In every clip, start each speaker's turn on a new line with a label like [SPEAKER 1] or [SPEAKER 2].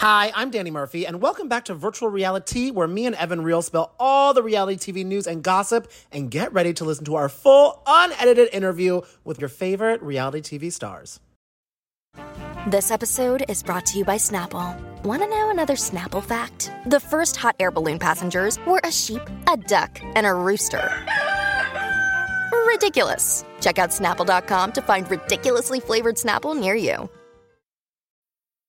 [SPEAKER 1] Hi, I'm Danny Murphy, and welcome back to Virtual Reality, where me and Evan Real spill all the reality TV news and gossip, and get ready to listen to our full, unedited interview with your favorite reality TV stars.
[SPEAKER 2] This episode is brought to you by Snapple. Want to know another Snapple fact? The first hot air balloon passengers were a sheep, a duck, and a rooster. Ridiculous. Check out snapple.com to find ridiculously flavored Snapple near you.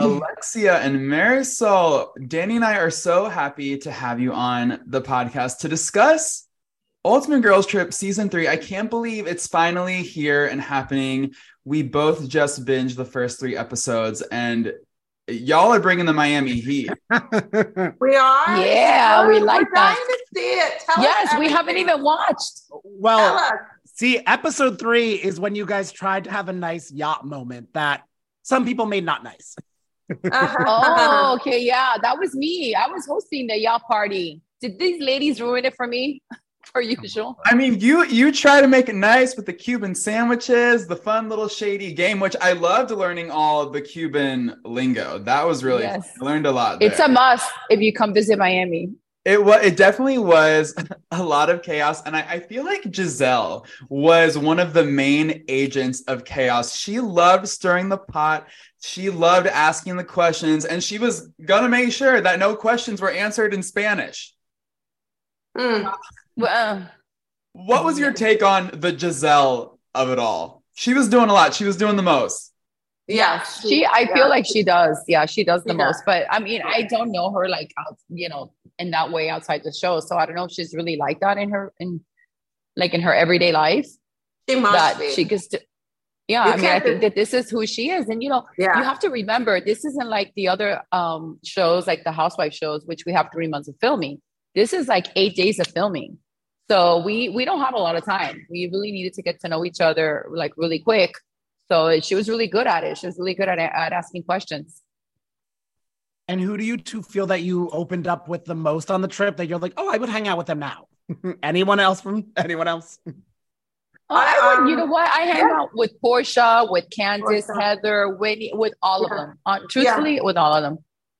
[SPEAKER 3] Alexia and Marysol, Danny and I are so happy to have you on the podcast to discuss Ultimate Girls Trip season three. I can't believe it's finally here and happening. We both just binged the first three episodes, and y'all are bringing the Miami Heat.
[SPEAKER 4] We are.
[SPEAKER 5] Yeah, oh, we like
[SPEAKER 4] We're
[SPEAKER 5] that.
[SPEAKER 4] dying to see it. Tell
[SPEAKER 5] yes,
[SPEAKER 4] us
[SPEAKER 5] we haven't even watched.
[SPEAKER 1] Well, see, episode three is when you guys tried to have a nice yacht moment that some people made not nice.
[SPEAKER 5] Oh, okay, yeah, that was me. I was hosting the y'all party. Did these ladies ruin it for me? For usual.
[SPEAKER 3] I mean, you you try to make it nice with the Cuban sandwiches, the fun little shady game, which I loved learning all of the Cuban lingo. That was really
[SPEAKER 5] Yes.
[SPEAKER 3] fun. I learned a lot.
[SPEAKER 5] It's a must if you come visit Miami.
[SPEAKER 3] It was. It definitely was a lot of chaos, and I, I feel like Gizelle was one of the main agents of chaos. She loved stirring the pot. She loved asking the questions, and she was gonna make sure that no questions were answered in Spanish.
[SPEAKER 4] Mm.
[SPEAKER 5] Well,
[SPEAKER 3] What was your take on the Gizelle of it all? She was doing a lot. She was doing the most.
[SPEAKER 4] Yeah,
[SPEAKER 5] she, I
[SPEAKER 4] yeah.
[SPEAKER 5] feel like she does. Yeah, she does the
[SPEAKER 4] Yeah.
[SPEAKER 5] most. But I mean, I don't know her like, out, you know, in that way outside the show. So I don't know if she's really like that in her, in like in her everyday life.
[SPEAKER 4] she must
[SPEAKER 5] that
[SPEAKER 4] be.
[SPEAKER 5] she gets to yeah
[SPEAKER 4] You
[SPEAKER 5] i mean i think that this is who she is and you know
[SPEAKER 4] yeah.
[SPEAKER 5] you have to remember this isn't like the other um shows like the housewife shows which we have three months of filming this is like eight days of filming so we we don't have a lot of time we really needed to get to know each other like really quick so she was really good at it she was really good at, at asking questions
[SPEAKER 1] And who do you two feel that you opened up with the most on the trip that you're like, oh, I would hang out with them now? anyone else from anyone else?
[SPEAKER 5] I would, you
[SPEAKER 4] um,
[SPEAKER 5] know what? I hang
[SPEAKER 4] yeah.
[SPEAKER 5] out with Porsha, with Candiace,
[SPEAKER 4] Porsha.
[SPEAKER 5] Heather, Whitney, with all
[SPEAKER 4] Yeah.
[SPEAKER 5] of them. Uh, truthfully, with all of them.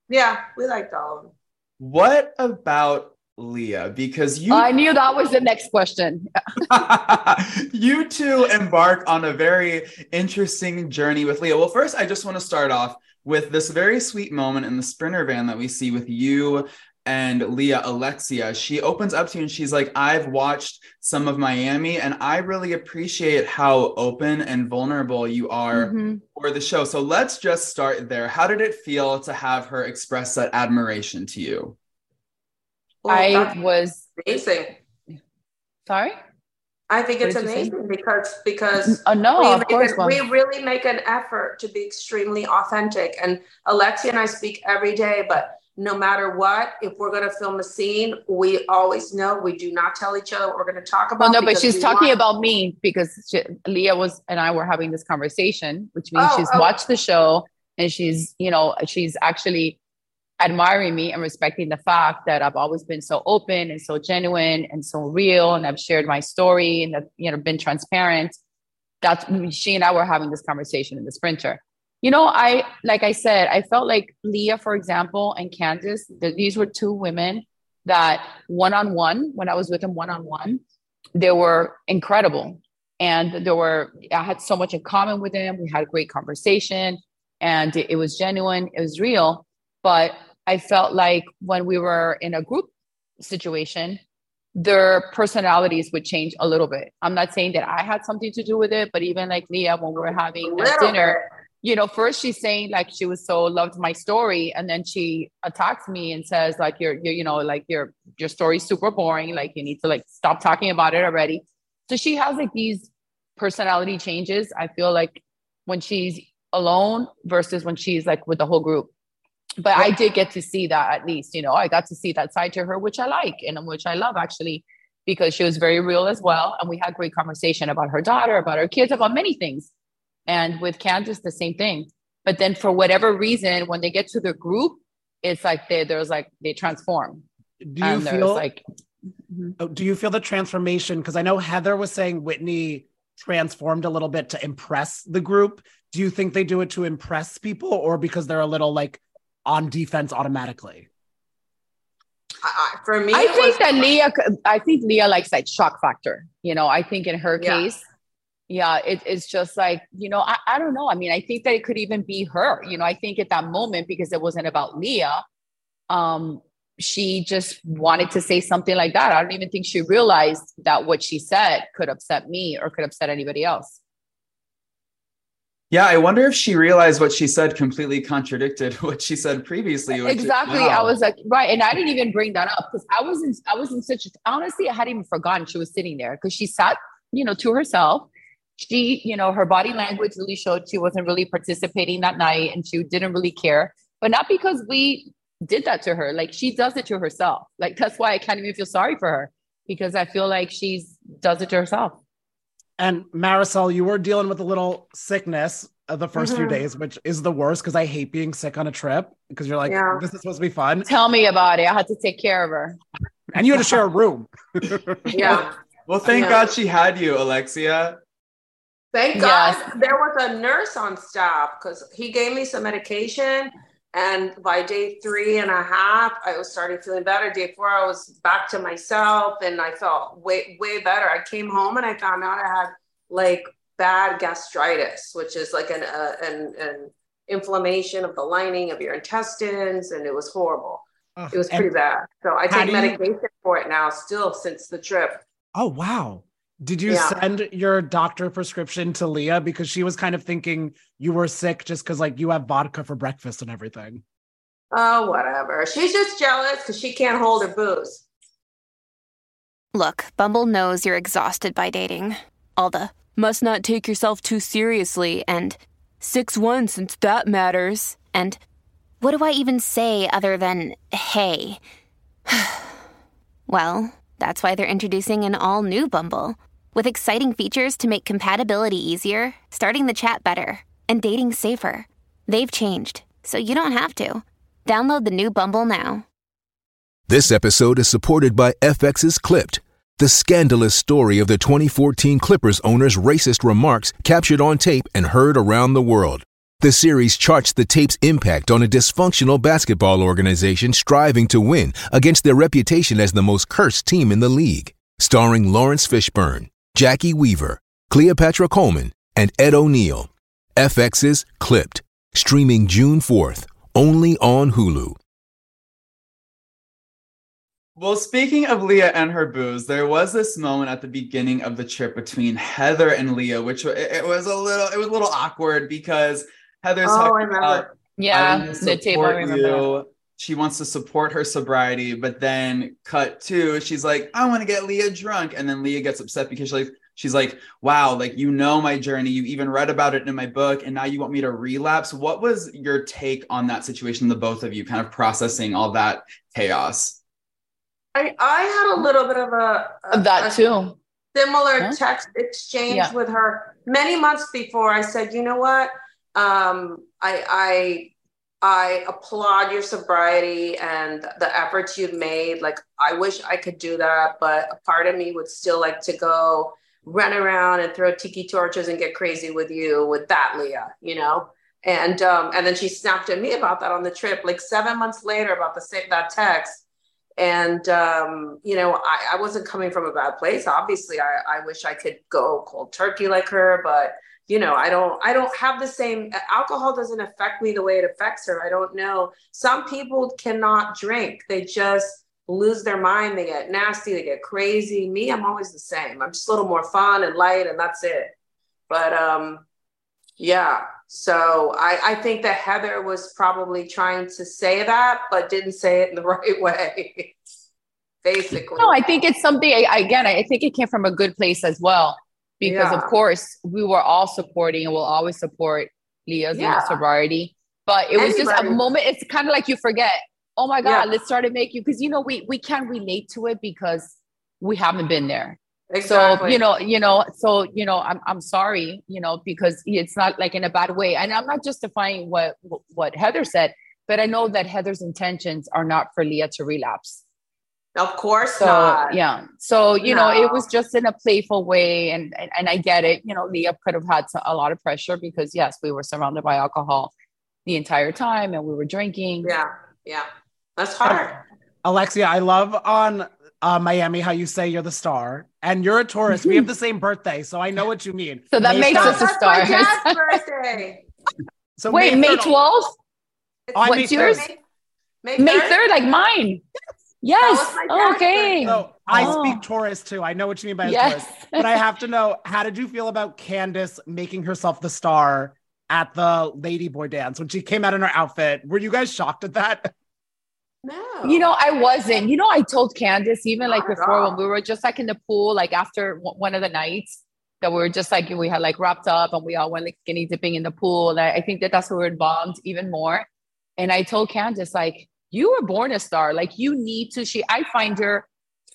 [SPEAKER 4] yeah, we liked all of them.
[SPEAKER 3] What about Leah? Because you
[SPEAKER 5] I knew that was the next question.
[SPEAKER 3] you two embark on a very interesting journey with Leah. Well, first, I just want to start off with this very sweet moment in the sprinter van that we see with you and Leah Alexia. She opens up to you and she's like, I've watched some of Miami and I really appreciate how open and vulnerable you are
[SPEAKER 5] Mhm.
[SPEAKER 3] for the show. So let's just start there. How did it feel to have her express that admiration to you?
[SPEAKER 4] Well,
[SPEAKER 5] I was
[SPEAKER 4] amazing.
[SPEAKER 5] sorry.
[SPEAKER 4] I think it's
[SPEAKER 5] What did you say?
[SPEAKER 4] amazing because because
[SPEAKER 5] Oh no,
[SPEAKER 4] we,
[SPEAKER 5] of
[SPEAKER 4] make
[SPEAKER 5] course.
[SPEAKER 4] we really make an effort to be extremely authentic. And Alexia and I speak every day, but no matter what, if we're going to film a scene, we always know we do not tell each other what we're going to talk about.
[SPEAKER 5] Well, no, but she's talking
[SPEAKER 4] want-
[SPEAKER 5] about me because she, Leah was and I were having this conversation, which means
[SPEAKER 4] Oh,
[SPEAKER 5] she's
[SPEAKER 4] oh.
[SPEAKER 5] watched the show and she's, you know, she's actually admiring me and respecting the fact that I've always been so open and so genuine and so real, and I've shared my story and I've, you know, been transparent. That's she and I were having this conversation in the sprinter. You know, I like I said, I felt like Leah, for example, and Candiace, th- these were two women that one on one, when I was with them one on one, they were incredible. And there were, I had so much in common with them. We had a great conversation and it, was genuine, it was real. But I felt like when we were in a group situation, their personalities would change a little bit. I'm not saying that I had something to do with it, but even like Leah, when we were having dinner, you know, first she's saying like she was so loved my story, and then she attacks me and says like you're, you're you know, like your your story's super boring. Like you need to like stop talking about it already. So she has like these personality changes. I feel like when she's alone versus when she's like with the whole group. but I did get to see that at least, you know, I got to see that side to her, which I like and um, which I love actually, because she was very real as well. And we had great conversation about her daughter, about her kids, about many things. And with Candiace, the same thing. But then for whatever reason, when they get to the group, it's like they there's like they transform.
[SPEAKER 6] Do you feel like oh, do you feel the transformation? Because I know Heather was saying Whitney transformed a little bit to impress the group. Do you think they do it to impress people or because they're a little like on defense automatically?
[SPEAKER 4] Uh, for me,
[SPEAKER 5] I think was- that Leah, I think Leah likes that shock factor. You know, I think in her yeah. case, yeah, it, it's just like, you know, I, I don't know. I mean, I think that it could even be her. You know, I think at that moment, because it wasn't about Leah, um, she just wanted to say something like that. I don't even think she realized that what she said could upset me or could upset anybody else.
[SPEAKER 3] Yeah, I wonder if she realized what she said completely contradicted what she said previously.
[SPEAKER 5] Exactly. wow. I was like, right. And I didn't even bring that up because I was in I was in such honestly, I hadn't even forgotten she was sitting there because she sat, you know, to herself. She, you know, her body language really showed she wasn't really participating that night and she didn't really care. But not because we did that to her. Like she does it to herself. Like that's why I can't even feel sorry for her because I feel like she's does it to herself.
[SPEAKER 6] And Marysol, you were dealing with a little sickness the 1st mm-hmm. few days, which is the worst because I hate being sick on a trip because you're like, yeah. this is supposed to be fun.
[SPEAKER 5] Tell me about it. I had to take care of her.
[SPEAKER 6] And you had to share a room.
[SPEAKER 4] yeah.
[SPEAKER 3] Well, thank yeah. God she had you, Alexia.
[SPEAKER 4] Thank God there was a nurse on staff because he gave me some medication. And by day three and a half, I was starting feeling better. Day four, I was back to myself and I felt way, way better. I came home and I found out I had like bad gastritis, which is like an, uh, an, an inflammation of the lining of your intestines. And it was horrible. Oh, it was pretty bad. So I take medication you... for it now still since the trip.
[SPEAKER 6] Oh, wow. Did you yeah. send your doctor prescription to Leah because she was kind of thinking you were sick just because like you have vodka for breakfast and everything?
[SPEAKER 4] Oh, whatever. She's just jealous because she can't hold her booze.
[SPEAKER 7] Look, Bumble knows you're exhausted by dating. All the must not take yourself too seriously and 6 1 since that matters. And what do I even say other than hey? well, that's why they're introducing an all new Bumble. With exciting features to make compatibility easier, starting the chat better, and dating safer. They've changed, so you don't have to. Download the new Bumble now.
[SPEAKER 8] This episode is supported by FX's Clipped, the scandalous story of the 2014 Clippers owner's racist remarks captured on tape and heard around the world. The series charts the tape's impact on a dysfunctional basketball organization striving to win against their reputation as the most cursed team in the league. Starring Laurence Fishburne, Jacki Weaver, Cleopatra Coleman, and Ed O'Neill. FX's Clipped, streaming June 4th, only on Hulu.
[SPEAKER 3] Well, speaking of Leah and her booze, there was this moment at the beginning of the trip between Heather and Leah, which it, was a little, it was a little awkward because Heather's
[SPEAKER 4] oh, talking about,
[SPEAKER 5] yeah, the table. I remember. You
[SPEAKER 3] she wants to support her sobriety, but then cut two, she's like, I want to get Leah drunk. And then Leah gets upset because she's like, she's like, wow, like you know my journey. You even read about it in my book, and now you want me to relapse. What was your take on that situation, the both of you kind of processing all that chaos?
[SPEAKER 4] I I had a little bit of a,
[SPEAKER 5] a that too.
[SPEAKER 4] Similar text exchange yeah. with her many months before. I said, you know what? Um, I I I applaud your sobriety and the efforts you've made. Like, I wish I could do that, but a part of me would still like to go run around and throw tiki torches and get crazy with you with that, Leah, you know? And um, and then she snapped at me about that on the trip, like seven months later about the same that text. And um, you know, I, I wasn't coming from a bad place. Obviously, I, I wish I could go cold turkey like her, but you know i don't i don't have the same alcohol doesn't affect me the way it affects her. I don't know. Some people cannot drink. They just lose their mind. They get nasty. They get crazy. Me i'm always the same. I'm just a little more fun and light and that's it. But um yeah. So i i think that heather was probably trying to say that but didn't say it in the right way. Basically.
[SPEAKER 5] No i think it's something again i think it came from a good place as well because yeah. of course we were all supporting and will always support Leah's yeah. sobriety. But it was just a moment. It's kind of like you forget. Oh my God, yeah. let's start to make you because you know we we can relate to it because we haven't been there. Exactly. So you know, you know, so you know, I'm I'm sorry, you know, because it's not like in a bad way, and I'm not justifying what what Heather said, but I know that Heather's intentions are not for Leah to relapse.
[SPEAKER 4] Of course
[SPEAKER 5] so,
[SPEAKER 4] not.
[SPEAKER 5] Yeah. So, you no. know, it was just in a playful way. And, and, and I get it. You know, Leah could have had a lot of pressure because, yes, we were surrounded by alcohol the entire time and we were drinking.
[SPEAKER 4] Yeah. Yeah. That's hard.
[SPEAKER 6] Alexia, I love on uh, Miami how you say you're the star and you're a Taurus. we have the same birthday. So I know what you mean.
[SPEAKER 5] So that May makes us a star.
[SPEAKER 4] My dad's birthday.
[SPEAKER 5] so Wait, May 12th? Oh, What's yours? May, May 3rd? May 3rd, like mine. Yes. Oh, okay.
[SPEAKER 6] So I oh. speak Taurus too. I know what you mean by yes. Taurus. But I have to know how did you feel about Candiace making herself the star at the Ladyboy dance when she came out in her outfit? Were you guys shocked at that?
[SPEAKER 4] No.
[SPEAKER 5] You know, I wasn't. You know, I told Candiace even Not like before when we were just like in the pool, like after one of the nights that we were just like we had like wrapped up and we all went like skinny dipping in the pool. And I, I think that that's where we are bombed even more. And I told Candiace like you were born a star. Like you need to. She, I find her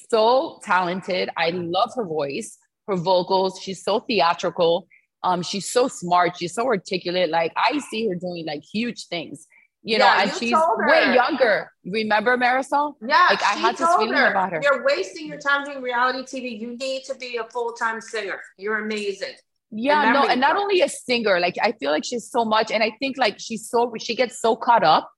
[SPEAKER 5] so talented. I love her voice, her vocals. She's so theatrical. Um, she's so smart. She's so articulate. Like I see her doing like huge things. You yeah, know, and you she's way younger. Remember Marysol?
[SPEAKER 4] Yeah,
[SPEAKER 5] like I had this feeling her, about her.
[SPEAKER 4] You're wasting your time doing reality TV. You need to be a full time singer. You're amazing.
[SPEAKER 5] Yeah, no, and not only a singer. Like I feel like she's so much, and I think like she's so she gets so caught up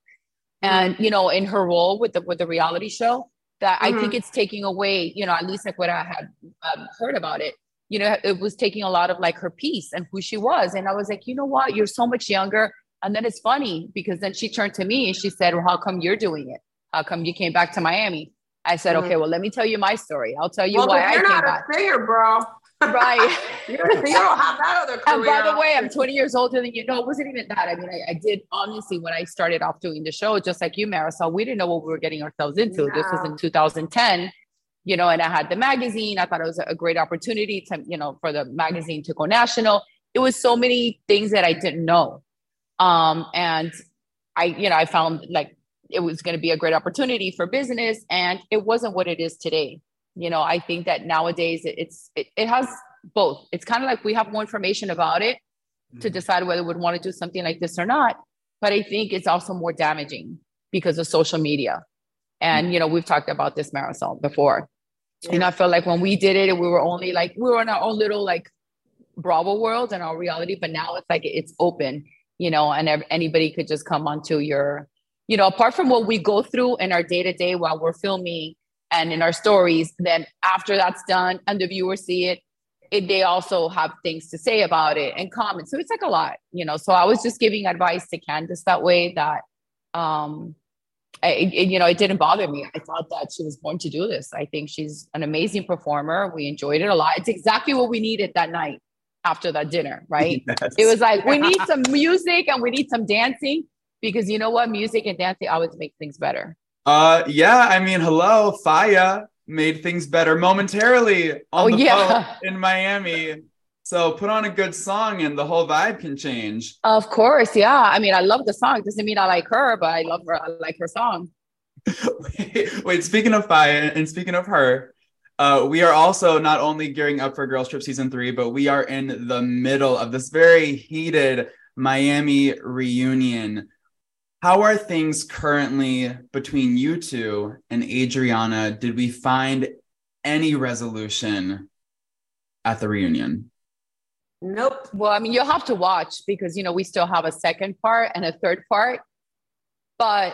[SPEAKER 5] and you know in her role with the with the reality show that mm-hmm. i think mm-hmm. it's taking away you know at least like what i had um, heard about it you know it was taking a lot of like her peace and who she was. And i was like you know what? You're so much younger. And then it's funny because then she turned to me and she said well how come you're doing it? How come you came back to miami? I said mm-hmm. okay well let me tell you my story. I'll tell you well, why
[SPEAKER 4] you're
[SPEAKER 5] i
[SPEAKER 4] not
[SPEAKER 5] came a
[SPEAKER 4] back. bro
[SPEAKER 5] right.
[SPEAKER 4] you don't have that other career.
[SPEAKER 5] And by the way, I'm 20 years older than you. No, it wasn't even that. I mean, I, I, did honestly when I started off doing the show, just like you, Marysol, we didn't know what we were getting ourselves into. No. This was in 2010, you know, and I had the magazine. I thought it was a great opportunity to, you know, for the magazine to go national. It was so many things that I didn't know. Um, and I, you know, I found like it was going to be a great opportunity for business and it wasn't what it is today you know i think that nowadays it's it, it has both it's kind of like we have more information about it mm-hmm. to decide whether we would want to do something like this or not but i think it's also more damaging because of social media and mm-hmm. you know we've talked about this Marysol before yeah. and i felt like when we did it we were only like we were in our own little like bravo world and our reality but now it's like it's open you know and anybody could just come onto your you know apart from what we go through in our day to day while we're filming and in our stories then after that's done and the viewers see it, it, they also have things to say about it and comment. so it's like a lot you know? So i was just giving advice to candiace that way that um I, it, you know it didn't bother me. I thought that she was born to do this. I think she's an amazing performer. We enjoyed it a lot. It's exactly what we needed that night after that dinner right? Yes. it was like we need some music and we need some dancing because you know what? Music and dancing always make things better
[SPEAKER 3] uh, yeah. I mean, hello, Faya made things better momentarily on oh, the yeah. boat in Miami. So put on a good song and the whole vibe can change.
[SPEAKER 5] Of course, yeah. I mean, I love the song. Doesn't mean I like her, but I love her. I like her song.
[SPEAKER 3] wait, wait, speaking of Faya and speaking of her, uh, we are also not only gearing up for Girls Trip season three, but we are in the middle of this very heated Miami reunion how are things currently between you two and Adriana? Did we find any resolution at the reunion?
[SPEAKER 4] Nope.
[SPEAKER 5] Well, I mean, you'll have to watch because, you know, we still have a second part and a third part, but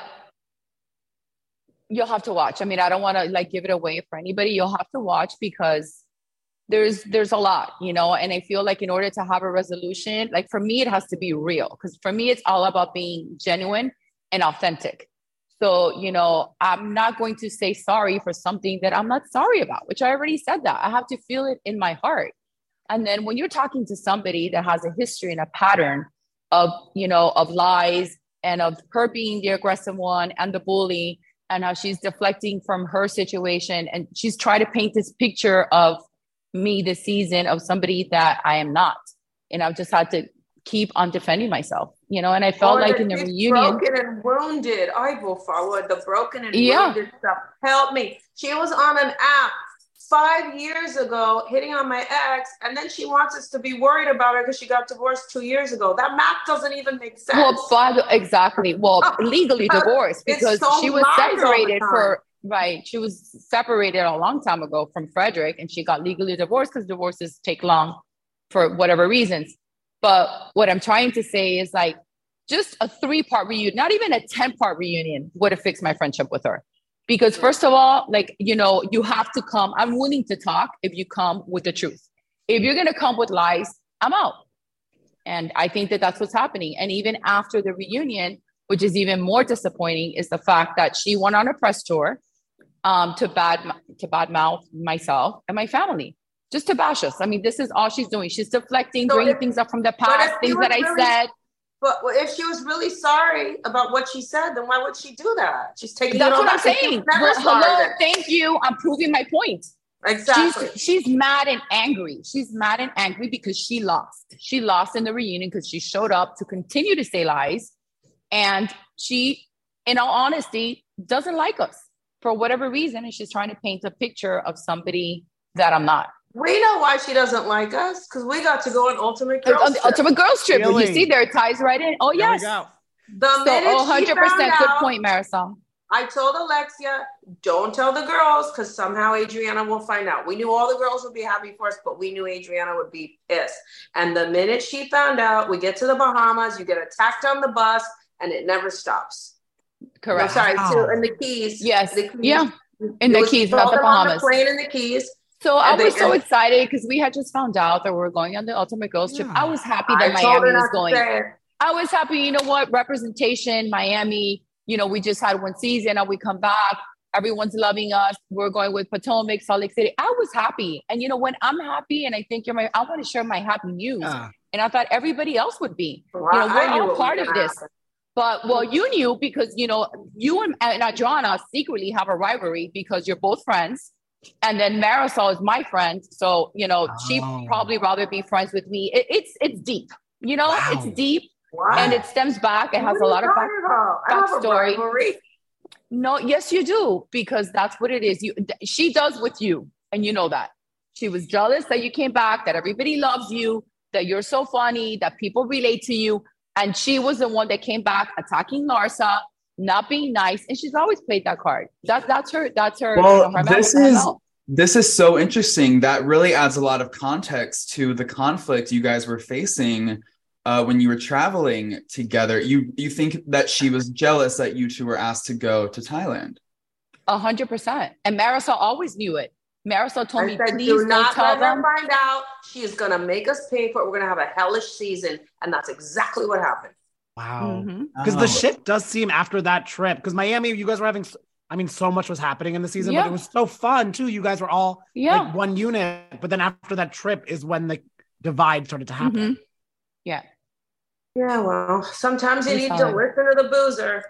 [SPEAKER 5] you'll have to watch. I mean, I don't want to like give it away for anybody. You'll have to watch because there's there's a lot you know and i feel like in order to have a resolution like for me it has to be real because for me it's all about being genuine and authentic. So you know i'm not going to say sorry for something that i'm not sorry about which i already said that. I have to feel it in my heart. And then when you're talking to somebody that has a history and a pattern of you know of lies and of her being the aggressive one and the bully and how she's deflecting from her situation and she's trying to paint this picture of me this season of somebody that I am not. And I've just had to keep on defending myself, you know. And I felt oh, like in the reunion,
[SPEAKER 4] broken and wounded. I will forward the broken and yeah. wounded stuff. Help me. She was on an app five years ago hitting on my ex, and then she wants us to be worried about her because she got divorced two years ago. That math doesn't even make sense.
[SPEAKER 5] Well, five, exactly. Well, oh, legally divorced because so she was separated for right. She was separated a long time ago from Frederick, and she got legally divorced because divorces take long for whatever reasons. But what I'm trying to say is like just a three part reunion, not even a 10 part reunion would have fixed my friendship with her because first of all like you know you have to come i'm willing to talk if you come with the truth if you're going to come with lies i'm out and i think that that's what's happening and even after the reunion which is even more disappointing is the fact that she went on a press tour um, to bad to bad mouth myself and my family just to bash us i mean this is all she's doing she's deflecting so bringing if, things up from the past things that i said
[SPEAKER 4] but if she was really sorry about what she said, then why would she do that? She's taking.
[SPEAKER 5] That's what I'm saying. Well, hello, thank you. I'm proving my point.
[SPEAKER 4] Exactly.
[SPEAKER 5] She's, she's mad and angry. She's mad and angry because she lost. She lost in the reunion because she showed up to continue to say lies, and she, in all honesty, doesn't like us for whatever reason, and she's trying to paint a picture of somebody that I'm not.
[SPEAKER 4] We know why she doesn't like us because we got to go on Ultimate Girls
[SPEAKER 5] on the
[SPEAKER 4] trip.
[SPEAKER 5] Ultimate Girls Trip. Really? You see, there ties right in. Oh, yes.
[SPEAKER 4] The so, minute 100% good
[SPEAKER 5] out, point, Marysol.
[SPEAKER 4] I told Alexia, don't tell the girls because somehow Adriana will find out. We knew all the girls would be happy for us, but we knew Adriana would be pissed. And the minute she found out, we get to the Bahamas, you get attacked on the bus, and it never stops.
[SPEAKER 5] Correct.
[SPEAKER 4] No, sorry, wow. in the Keys.
[SPEAKER 5] Yes.
[SPEAKER 4] The keys.
[SPEAKER 5] Yeah. In the Keys, not the Bahamas.
[SPEAKER 4] The plane in the Keys.
[SPEAKER 5] So I was so excited because we had just found out that we are going on the Ultimate Girls Trip. I was happy that I Miami was going. I was happy. You know what? Representation, Miami. You know, we just had one season and we come back. Everyone's loving us. We're going with Potomac, Salt Lake City. I was happy. And you know, when I'm happy and I think you're my, I want to share my happy news. Yeah. And I thought everybody else would be. Well, you know, we're all part of this. But well, you knew because you know you and, and Adriana secretly have a rivalry because you're both friends and then Marysol is my friend, so you know oh. she probably rather be friends with me. It, it's it's deep, you know, wow. it's deep, wow. and it stems back. It has a lot of back, backstory. No, yes, you do because that's what it is. You, she does with you, and you know that she was jealous that you came back, that everybody loves you, that you're so funny, that people relate to you, and she was the one that came back attacking Larsa not being nice, and she's always played that card. That that's her. That's her.
[SPEAKER 3] Well, know, her this is this is so interesting. That really adds a lot of context to the conflict you guys were facing uh, when you were traveling together. You you think that she was jealous that you two were asked to go to Thailand?
[SPEAKER 5] A hundred percent. And Marysol always knew it. Marysol told I me, said, please
[SPEAKER 4] do not
[SPEAKER 5] tell them.
[SPEAKER 4] find out. She is going to make us pay for it. We're going to have a hellish season, and that's exactly what happened.
[SPEAKER 6] Wow. Because mm-hmm. oh. the ship does seem after that trip, because Miami, you guys were having, I mean, so much was happening in the season, yeah. but it was so fun too. You guys were all yeah. like one unit. But then after that trip is when the divide started to happen. Mm-hmm.
[SPEAKER 5] Yeah.
[SPEAKER 4] Yeah. Well, sometimes you need to listen to the boozer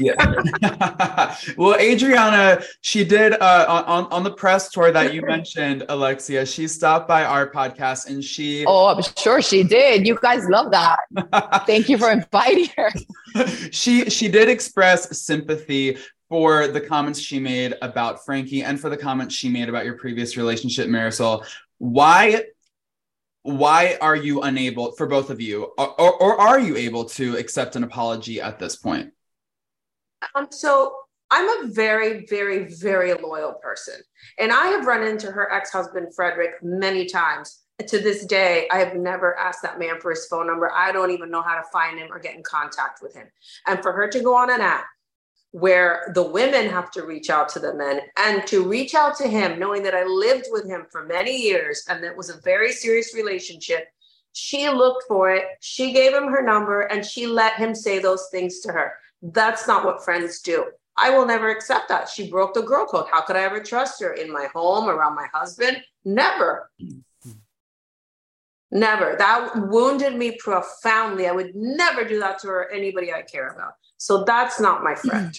[SPEAKER 3] yeah. well, Adriana, she did uh, on on the press tour that you mentioned, Alexia. She stopped by our podcast and she.
[SPEAKER 5] Oh, I'm sure she did. You guys love that. Thank you for inviting her.
[SPEAKER 3] she she did express sympathy for the comments she made about Frankie and for the comments she made about your previous relationship, Marysol. Why why are you unable for both of you or, or, or, are you able to accept an apology at this point
[SPEAKER 4] um, so I'm a very, very, very loyal person. And I have run into her ex husband, Frederick, many times. To this day, I have never asked that man for his phone number. I don't even know how to find him or get in contact with him. And for her to go on an app where the women have to reach out to the men and to reach out to him, knowing that I lived with him for many years and that was a very serious relationship, she looked for it. She gave him her number and she let him say those things to her. That's not what friends do. I will never accept that. She broke the girl code. How could I ever trust her in my home, around my husband? Never. Never. That wounded me profoundly. I would never do that to her, anybody I care about. So that's not my friend.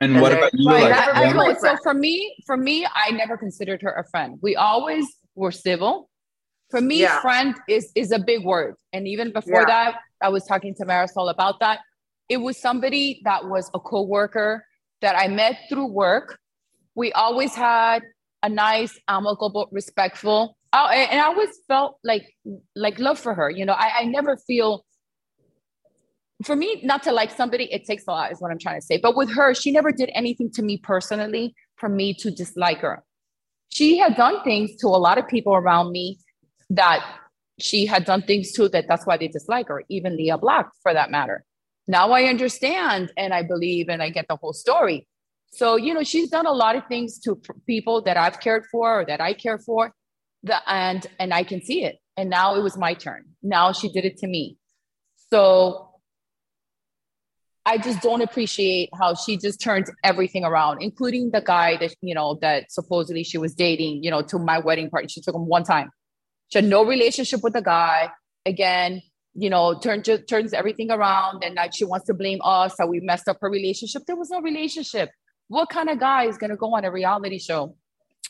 [SPEAKER 3] And what about you?
[SPEAKER 5] Right,
[SPEAKER 3] Like,
[SPEAKER 5] I- I-
[SPEAKER 3] one-
[SPEAKER 5] so for me, for me, I never considered her a friend. We always were civil. For me,
[SPEAKER 4] Yeah.
[SPEAKER 5] friend is is a big word. And even before
[SPEAKER 4] Yeah.
[SPEAKER 5] that, I was talking to Marysol about that. It was somebody that was a coworker that I met through work. We always had a nice, amicable, respectful. Oh, and and I always felt like like love for her. You know, I, I never feel for me not to like somebody it takes a lot is what i'm trying to say. But with her she never did anything to me personally for me to dislike her. She had done things to a lot of people around me that she had done things to that that's why they dislike her even lea black for that matter. Now i understand and i believe and i get the whole story. So you know she's done a lot of things to people that i've cared for or that i care for the and and i can see it. And now it was my turn. Now she did it to me. So I just don't appreciate how she just turns everything around, including the guy that you know that supposedly she was dating, you know, to my wedding party. She took him one time. She had no relationship with the guy. Again, you know, turn, just turns everything around, and now she wants to blame us that we messed up her relationship. There was no relationship. What kind of guy is going to go on a reality show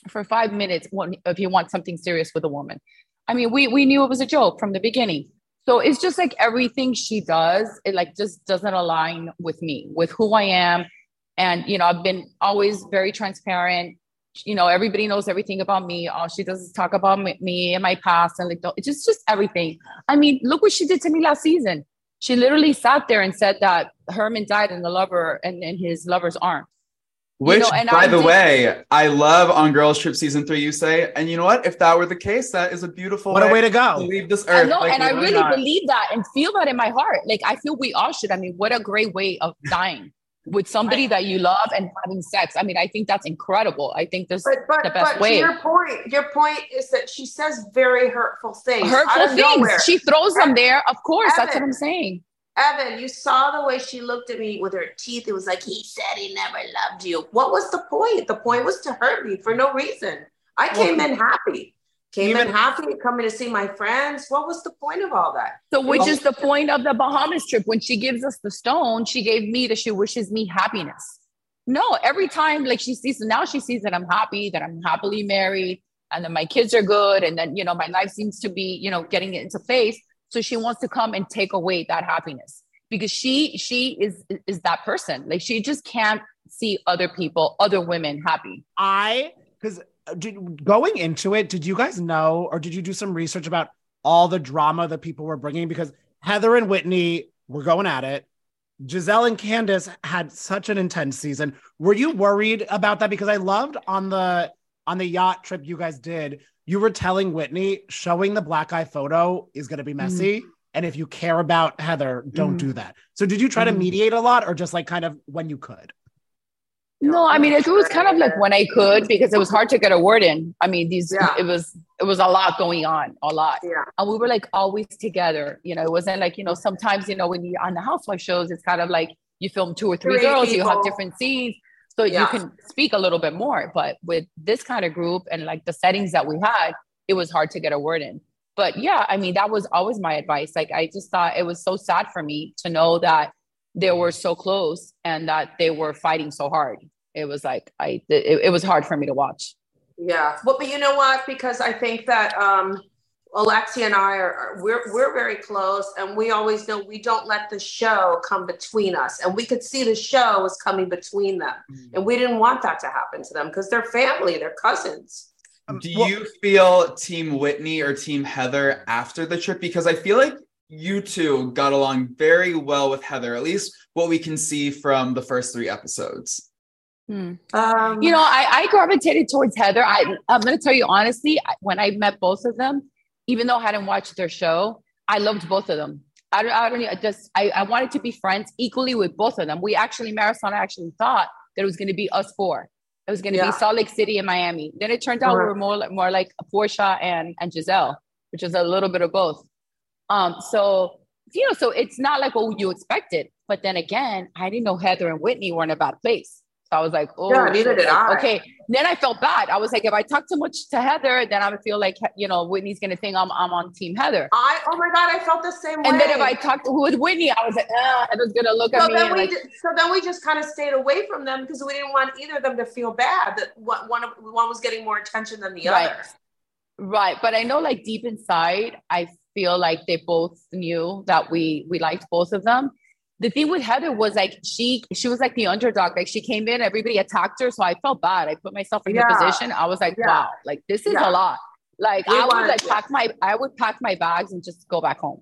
[SPEAKER 5] for five minutes when, if you want something serious with a woman? I mean, we we knew it was a joke from the beginning. So it's just like everything she does, it like just doesn't align with me, with who I am. And, you know, I've been always very transparent. You know, everybody knows everything about me. All she does is talk about me, and my past and like, it's just, just everything. I mean, look what she did to me last season. She literally sat there and said that Herman died in the lover and in his lover's arm.
[SPEAKER 3] Which,
[SPEAKER 5] know,
[SPEAKER 3] by
[SPEAKER 5] I
[SPEAKER 3] the
[SPEAKER 5] did-
[SPEAKER 3] way, I love on Girls Trip season three. You say, and you know what? If that were the case, that is a beautiful
[SPEAKER 6] What a way to go.
[SPEAKER 3] leave this
[SPEAKER 5] I
[SPEAKER 3] earth.
[SPEAKER 5] know,
[SPEAKER 3] Like,
[SPEAKER 5] and I really
[SPEAKER 3] not?
[SPEAKER 5] believe that and feel that in my heart. Like I feel we all should. I mean, what a great way of dying with somebody that you love and having sex. I mean, I think that's incredible. I think this
[SPEAKER 4] But but
[SPEAKER 5] the best
[SPEAKER 4] but
[SPEAKER 5] way.
[SPEAKER 4] to your point, your point is that she says very hurtful things.
[SPEAKER 5] Hurtful things.
[SPEAKER 4] nowhere.
[SPEAKER 5] She throws them there. Of course, that's what I'm saying.
[SPEAKER 4] Evan, you saw the way she looked at me with her teeth. It was like he said he never loved you. What was the point? The point was to hurt me for no reason. I came in happy. Came
[SPEAKER 6] Even-
[SPEAKER 4] in happy, coming to see my friends. What was the point of all that?
[SPEAKER 5] So, which
[SPEAKER 4] Oh.
[SPEAKER 5] is the point of the Bahamas trip? When she gives us the stone, she gave me that she wishes me happiness. No, every time, like she sees, now she sees that I'm happy, that I'm happily married, and that my kids are good, and then you know my life seems to be, you know, getting it into place. So she wants to come and take away that happiness because she she is is that person. Like she just can't see other people, other women happy.
[SPEAKER 6] I because uh, going into it, did you guys know or did you do some research about all the drama that people were bringing? Because Heather and Whitney were going at it. Gizelle and Candiace had such an intense season. Were you worried about that? Because I loved on the on the yacht trip you guys did. You were telling Whitney showing the black eye photo is going to be messy. And if you care about Heather, don't
[SPEAKER 5] Mm.
[SPEAKER 6] do that. So did you try to
[SPEAKER 5] Mm.
[SPEAKER 6] mediate a lot or just like kind of when you could?
[SPEAKER 5] No, I mean it was kind of like when I could because it was hard to get a word in. I mean, these
[SPEAKER 4] Yeah.
[SPEAKER 5] it was it was a lot going on, a lot.
[SPEAKER 4] Yeah.
[SPEAKER 5] And we were like always together. You know, it wasn't like, you know, sometimes, you know, when you're on the housewife shows, it's kind of like you film two or three,
[SPEAKER 4] Three
[SPEAKER 5] girls, you have different scenes. So you can speak a little bit more. But with this kind of group and like the settings that we had, it was hard to get a word in. But yeah, I mean, that was always my advice. Like I just thought it was so sad for me to know that they were so close and that they were fighting so hard. It was like I it, it was hard for me to watch.
[SPEAKER 4] Yeah, well, but you know what? Because I think that um, Alexia and I are, are we're we're very close, and we always know we don't let the show come between us, and we could see the show was coming between them, mm. and we didn't want that to happen to them because they're family, they're cousins.
[SPEAKER 3] Um, Do you feel Team Whitney or Team Heather after the trip? Because I feel like you two got along very well with Heather, at least what we can see from the first three episodes. Hmm.
[SPEAKER 4] Um,
[SPEAKER 5] You know, I, I gravitated towards Heather. I, I'm going to tell you honestly, when I met both of them, even though I hadn't watched their show, I loved both of them. I don't, I don't I just, I, I wanted to be friends equally with both of them. We actually, I actually thought that it was going to be us four. It was going to
[SPEAKER 4] Yeah.
[SPEAKER 5] be Salt Lake City and Miami. Then it turned out we
[SPEAKER 4] Uh-huh.
[SPEAKER 5] were more like, more like Porsha and and Gizelle, which is a little bit of both. Um, so you know, so it's not like what you expected. But then again, I didn't know Heather and Whitney weren't a bad place. So I was like, oh,
[SPEAKER 4] Yeah, neither did
[SPEAKER 5] like,
[SPEAKER 4] I.
[SPEAKER 5] Okay. Then I felt bad. I was like, if I talk too much to Heather, then I would feel like you know Whitney's gonna think I'm I'm on Team Heather.
[SPEAKER 4] I oh my god, I felt the same way.
[SPEAKER 5] And then if I talked with Whitney, I was like, ah, Heather's gonna look
[SPEAKER 4] so
[SPEAKER 5] at me
[SPEAKER 4] then
[SPEAKER 5] and
[SPEAKER 4] we
[SPEAKER 5] like,
[SPEAKER 4] ju- so then we just kind of stayed away from them because we didn't want either of them to feel bad that one one, one was getting more attention than the
[SPEAKER 5] Right.
[SPEAKER 4] other.
[SPEAKER 5] Right. But I know like deep inside, I feel like they both knew that we we liked both of them. The thing with Heather was like she she was like the underdog. Like she came in, everybody attacked her. So I felt bad. I put myself in
[SPEAKER 4] Yeah.
[SPEAKER 5] her position. I was like,
[SPEAKER 4] Yeah.
[SPEAKER 5] wow, like this is
[SPEAKER 4] Yeah.
[SPEAKER 5] a lot. Like
[SPEAKER 4] We
[SPEAKER 5] I would
[SPEAKER 4] wanted-
[SPEAKER 5] like pack my I would pack my bags and just go back home.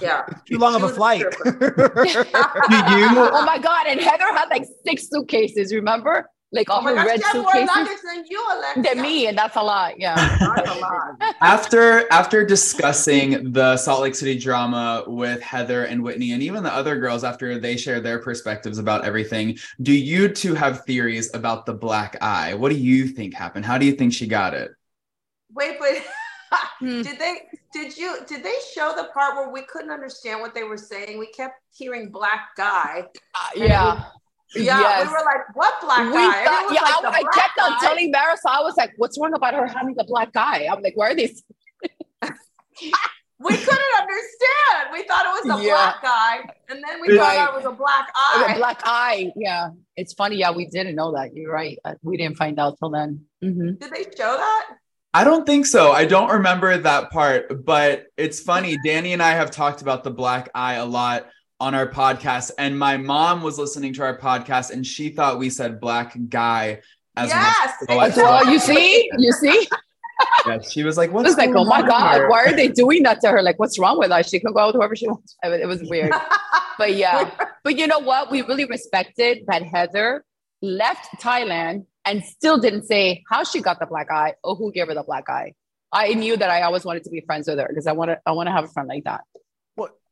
[SPEAKER 4] Yeah.
[SPEAKER 6] Too long of a
[SPEAKER 4] was
[SPEAKER 6] flight.
[SPEAKER 3] Do you?
[SPEAKER 5] oh my god. And Heather had like six suitcases, remember? Like all
[SPEAKER 4] Oh my
[SPEAKER 5] her
[SPEAKER 4] gosh,
[SPEAKER 5] red
[SPEAKER 4] she had more
[SPEAKER 5] suitcases.
[SPEAKER 4] luggage than you, Alexia.
[SPEAKER 5] Than me, and that's a lot. Yeah.
[SPEAKER 4] That's a lot.
[SPEAKER 3] after after discussing the Salt Lake City drama with Heather and Whitney and even the other girls after they share their perspectives about everything, do you two have theories about the black eye? What do you think happened? How do you think she got it?
[SPEAKER 4] Wait, but
[SPEAKER 5] Hmm.
[SPEAKER 4] did they did you did they show the part where we couldn't understand what they were saying? We kept hearing black guy.
[SPEAKER 5] Uh, yeah.
[SPEAKER 4] Yeah,
[SPEAKER 5] Yes.
[SPEAKER 4] we were like, what black
[SPEAKER 5] we
[SPEAKER 4] guy?
[SPEAKER 5] thought, yeah,
[SPEAKER 4] was
[SPEAKER 5] I,
[SPEAKER 4] like,
[SPEAKER 5] I
[SPEAKER 4] black
[SPEAKER 5] kept on
[SPEAKER 4] guy.
[SPEAKER 5] telling Marysol, I was like, what's wrong about her having a black guy? I'm like, where are these?
[SPEAKER 4] We couldn't understand. We thought it was a
[SPEAKER 5] Yeah.
[SPEAKER 4] black guy, and then we found
[SPEAKER 5] Right.
[SPEAKER 4] out it was a black eye.
[SPEAKER 5] The black eye. Yeah. It's funny. Yeah, we didn't know that. You're right. Uh, We didn't find out till then. Mhm.
[SPEAKER 4] Did they show that?
[SPEAKER 3] I don't think so. I don't remember that part, but it's funny. Danny and I have talked about the black eye a lot on our podcast, and my mom was listening to our podcast and she thought we said black guy as
[SPEAKER 4] Yes.
[SPEAKER 3] well.
[SPEAKER 5] So, you see, you see,
[SPEAKER 3] Yeah, she was like,
[SPEAKER 5] I
[SPEAKER 3] "What's
[SPEAKER 5] was like, oh my God,
[SPEAKER 3] here?"
[SPEAKER 5] why are they doing that to her? Like, what's wrong with her? She can go out with whoever she wants. I mean, It was weird. But yeah, but you know what? We really respected that Heather left Thailand and still didn't say how she got the black eye or who gave her the black eye. I knew that I always wanted to be friends with her because I want to. I want to have a friend like that.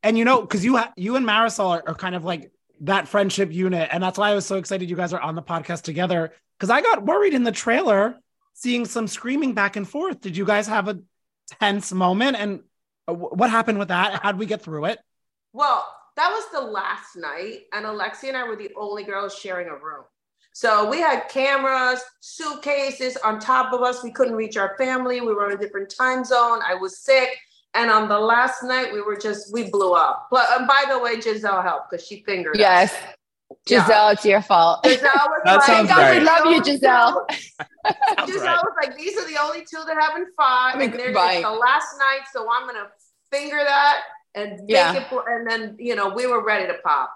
[SPEAKER 6] And you know, because you ha- you and Marysol are, are kind of like that friendship unit, and that's why I was so excited you guys are on the podcast together. Because I got worried in the trailer seeing some screaming back and forth. Did you guys have a tense moment? And what happened with that? How'd we get through it?
[SPEAKER 4] Well, that was the last night, and Alexia and I were the only girls sharing a room. So we had cameras, suitcases on top of us. We couldn't reach our family. We were in a different time zone. I was sick. And on the last night, we were just, we blew up. But and by the way, Gizelle helped because she fingered
[SPEAKER 5] Yes,
[SPEAKER 4] us. Yeah.
[SPEAKER 5] Gizelle, it's your fault.
[SPEAKER 4] Gizelle was
[SPEAKER 3] That
[SPEAKER 4] like,
[SPEAKER 3] sounds
[SPEAKER 4] "These are
[SPEAKER 3] right.
[SPEAKER 4] the
[SPEAKER 5] Love you,
[SPEAKER 4] only
[SPEAKER 6] Gizelle."
[SPEAKER 4] Gizelle
[SPEAKER 6] right.
[SPEAKER 4] was like, these are the only two that haven't fought.
[SPEAKER 5] I mean,
[SPEAKER 4] and they're
[SPEAKER 5] right.
[SPEAKER 4] it's the last night. So I'm going to finger that and make
[SPEAKER 5] Yeah.
[SPEAKER 4] it. And then, you know, we were ready to pop.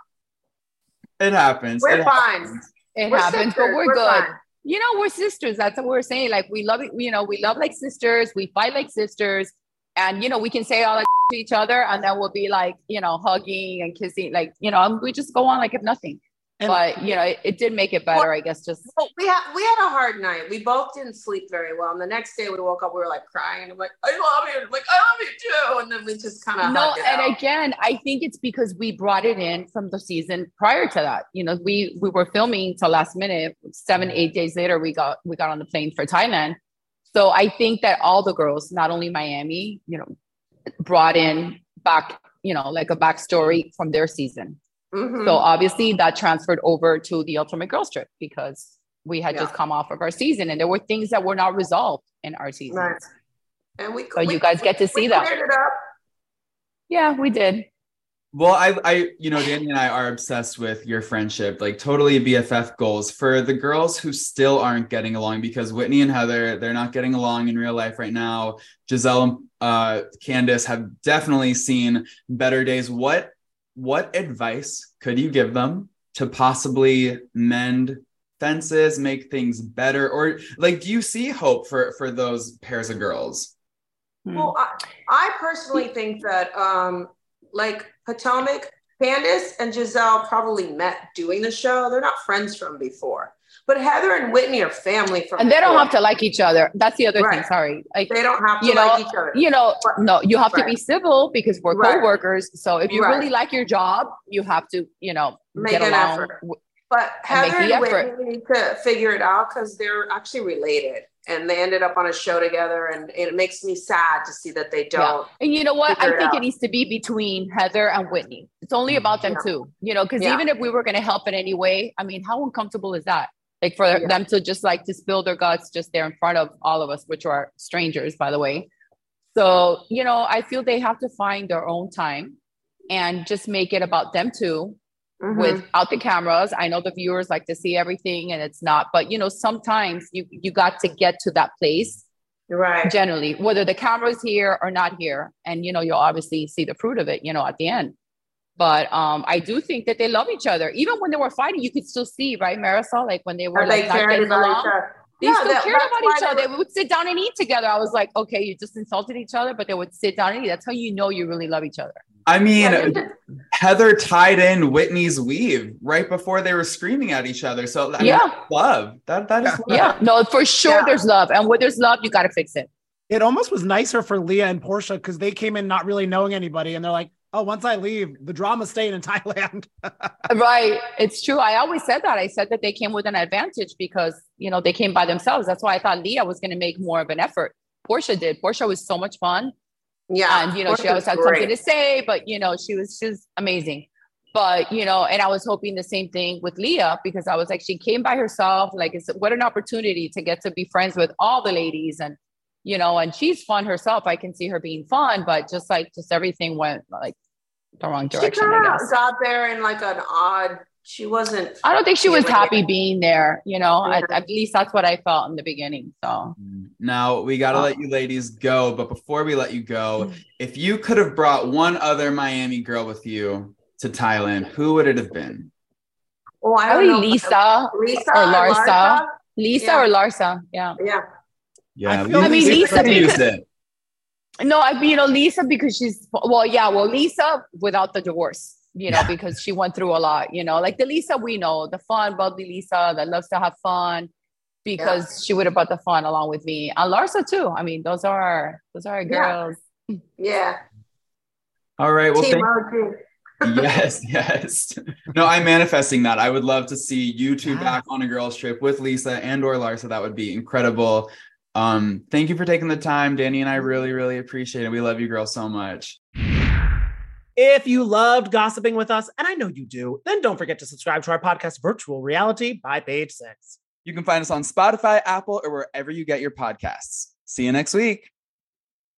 [SPEAKER 3] It happens.
[SPEAKER 4] We're
[SPEAKER 3] It
[SPEAKER 4] fine.
[SPEAKER 3] happens.
[SPEAKER 5] It
[SPEAKER 4] We're
[SPEAKER 5] happens, but we're,
[SPEAKER 4] We're
[SPEAKER 5] good.
[SPEAKER 4] fine.
[SPEAKER 5] You know, we're sisters. That's what we're saying. Like we love it. You know, we love like sisters. We fight like sisters, and you know, we can say all that to each other, and then we'll be like, you know, hugging and kissing, like you know, we just go on like if nothing.
[SPEAKER 6] And-
[SPEAKER 5] but you know, it, it did make it better, I guess. Just
[SPEAKER 4] Well, we had we had a hard night. We both didn't sleep very well. And the next day we woke up, we were like crying. I'm like, I love you. I'm like, I love you too. And then we just kind of
[SPEAKER 5] no, and
[SPEAKER 4] out.
[SPEAKER 5] again, I think it's because we brought it in from the season prior to that. You know, we we were filming till last minute. Seven, eight days later, we got we got on the plane for Thailand. So I think that all the girls, not only Miami, you know, brought in back, you know, like a backstory from their season.
[SPEAKER 4] Mhm.
[SPEAKER 5] So obviously that transferred over to the Ultimate Girls Trip because we had
[SPEAKER 4] Yeah.
[SPEAKER 5] just come off of our season and there were things that were not resolved in our season.
[SPEAKER 4] Right. and we,
[SPEAKER 5] So
[SPEAKER 4] we-
[SPEAKER 5] you guys get to see that.
[SPEAKER 4] cleared it up.
[SPEAKER 5] Yeah, we did.
[SPEAKER 3] Well, I, I, you know, Danny and I are obsessed with your friendship, like totally BFF goals. For the girls who still aren't getting along, because Whitney and Heather, they're not getting along in real life right now. Gizelle and uh, Candiace have definitely seen better days. What, what advice could you give them to possibly mend fences, make things better, or like, do you see hope for for those pairs of girls?
[SPEAKER 4] Well, I, I personally think that, um, like Potomac, Candiace and Gizelle probably met doing the show. They're not friends from before, but Heather and Whitney are family from.
[SPEAKER 5] and they don't have to like each other. That's the other thing. Sorry. Like,
[SPEAKER 4] They don't have to
[SPEAKER 5] you know,
[SPEAKER 4] like each other.
[SPEAKER 5] you know,
[SPEAKER 4] Right.
[SPEAKER 5] no, you have to be civil because we're
[SPEAKER 4] Right.
[SPEAKER 5] co-workers. So if you
[SPEAKER 4] Right.
[SPEAKER 5] really like your job, you have to, you know,
[SPEAKER 4] Make
[SPEAKER 5] get
[SPEAKER 4] an
[SPEAKER 5] along.
[SPEAKER 4] effort.
[SPEAKER 5] w-
[SPEAKER 4] But Heather and, and Whitney need to figure it out because they're actually related and they ended up on a show together and it makes me sad to see that they don't
[SPEAKER 5] yeah. and you know what i think it, it, needs to be between heather and whitney it's only mm-hmm. about them yeah. too you know because yeah. even if we were going to help in any way i mean how uncomfortable is that like for them to just like to spill their guts just there in front of all of us which are strangers by the way so you know i feel they have to find their own time and just make it about them too mm-hmm. without the cameras. I know the viewers like to see everything and it's not, but you know, sometimes you you got to get to that place.
[SPEAKER 4] Right.
[SPEAKER 5] Generally, whether the camera's here or not here. And you know, you'll obviously see the fruit of it, you know, at the end. But um, I do think that they love each other. Even when they were fighting, you could still see, right, Marysol? Like when they were like not getting along. They still that, cared about each other. They would sit down and eat together. I was like, okay, you just insulted each other, but they would sit down and eat. That's how you know you really love each other.
[SPEAKER 3] I mean, Heather tied in Whitney's weave right before they were screaming at each other. So I yeah, mean, love that. That is love.
[SPEAKER 5] yeah. No, for sure. Yeah. There's love, and where there's love, you got to fix it.
[SPEAKER 6] It almost was nicer for Lea and Porsha because they came in not really knowing anybody, and they're like, "Oh, once I leave, the drama's staying in Thailand."
[SPEAKER 5] right. It's true. I always said that. I said that they came with an advantage because you know they came by themselves. That's why I thought Lea was going to make more of an effort. Porsha did. Porsha was so much fun.
[SPEAKER 4] Yeah.
[SPEAKER 5] And, you know, she always had great. something to say, but, you know, she was just amazing. But, you know, and I was hoping the same thing with Lea because I was like, she came by herself. Like, it's what an opportunity to get to be friends with all the ladies. And, you know, and she's fun herself. I can see her being fun, but just like, just everything went like the wrong direction. She kind of
[SPEAKER 4] got there in like an odd she wasn't
[SPEAKER 5] i don't think she was happy being there you know yeah. at, at, least that's what i felt in the beginning so. Mm.
[SPEAKER 3] Now we got to let you ladies go but before we let you go mm. if you could have brought one other miami girl with you to thailand who would it have been?
[SPEAKER 5] Oh i don't know. lisa, lisa or larsa, larsa? lisa yeah. or larsa yeah.
[SPEAKER 4] Yeah.
[SPEAKER 3] Yeah
[SPEAKER 5] i, I mean lisa because, no i mean you know lisa because she's well yeah well lisa without the divorce you know, yeah. because she went through a lot, you know, like the Lisa we know, the fun, bubbly Lisa that loves to have fun because yeah. she would have brought the fun along with me. And Larsa too. I mean, those are those are our girls.
[SPEAKER 4] Yeah. yeah.
[SPEAKER 3] All right. Well, thank- yes, yes. No, I'm manifesting that. I would love to see you two yeah. back on a girls trip with Lisa and or Larsa. That would be incredible. Um, thank you for taking the time. Danny and I really, really appreciate it. We love you girls so much.
[SPEAKER 1] If you loved gossiping with us, and I know you do, then don't forget to subscribe to our podcast, Virtual Reality by Page Six.
[SPEAKER 3] You can find us on Spotify, Apple, or wherever you get your podcasts. See you next week.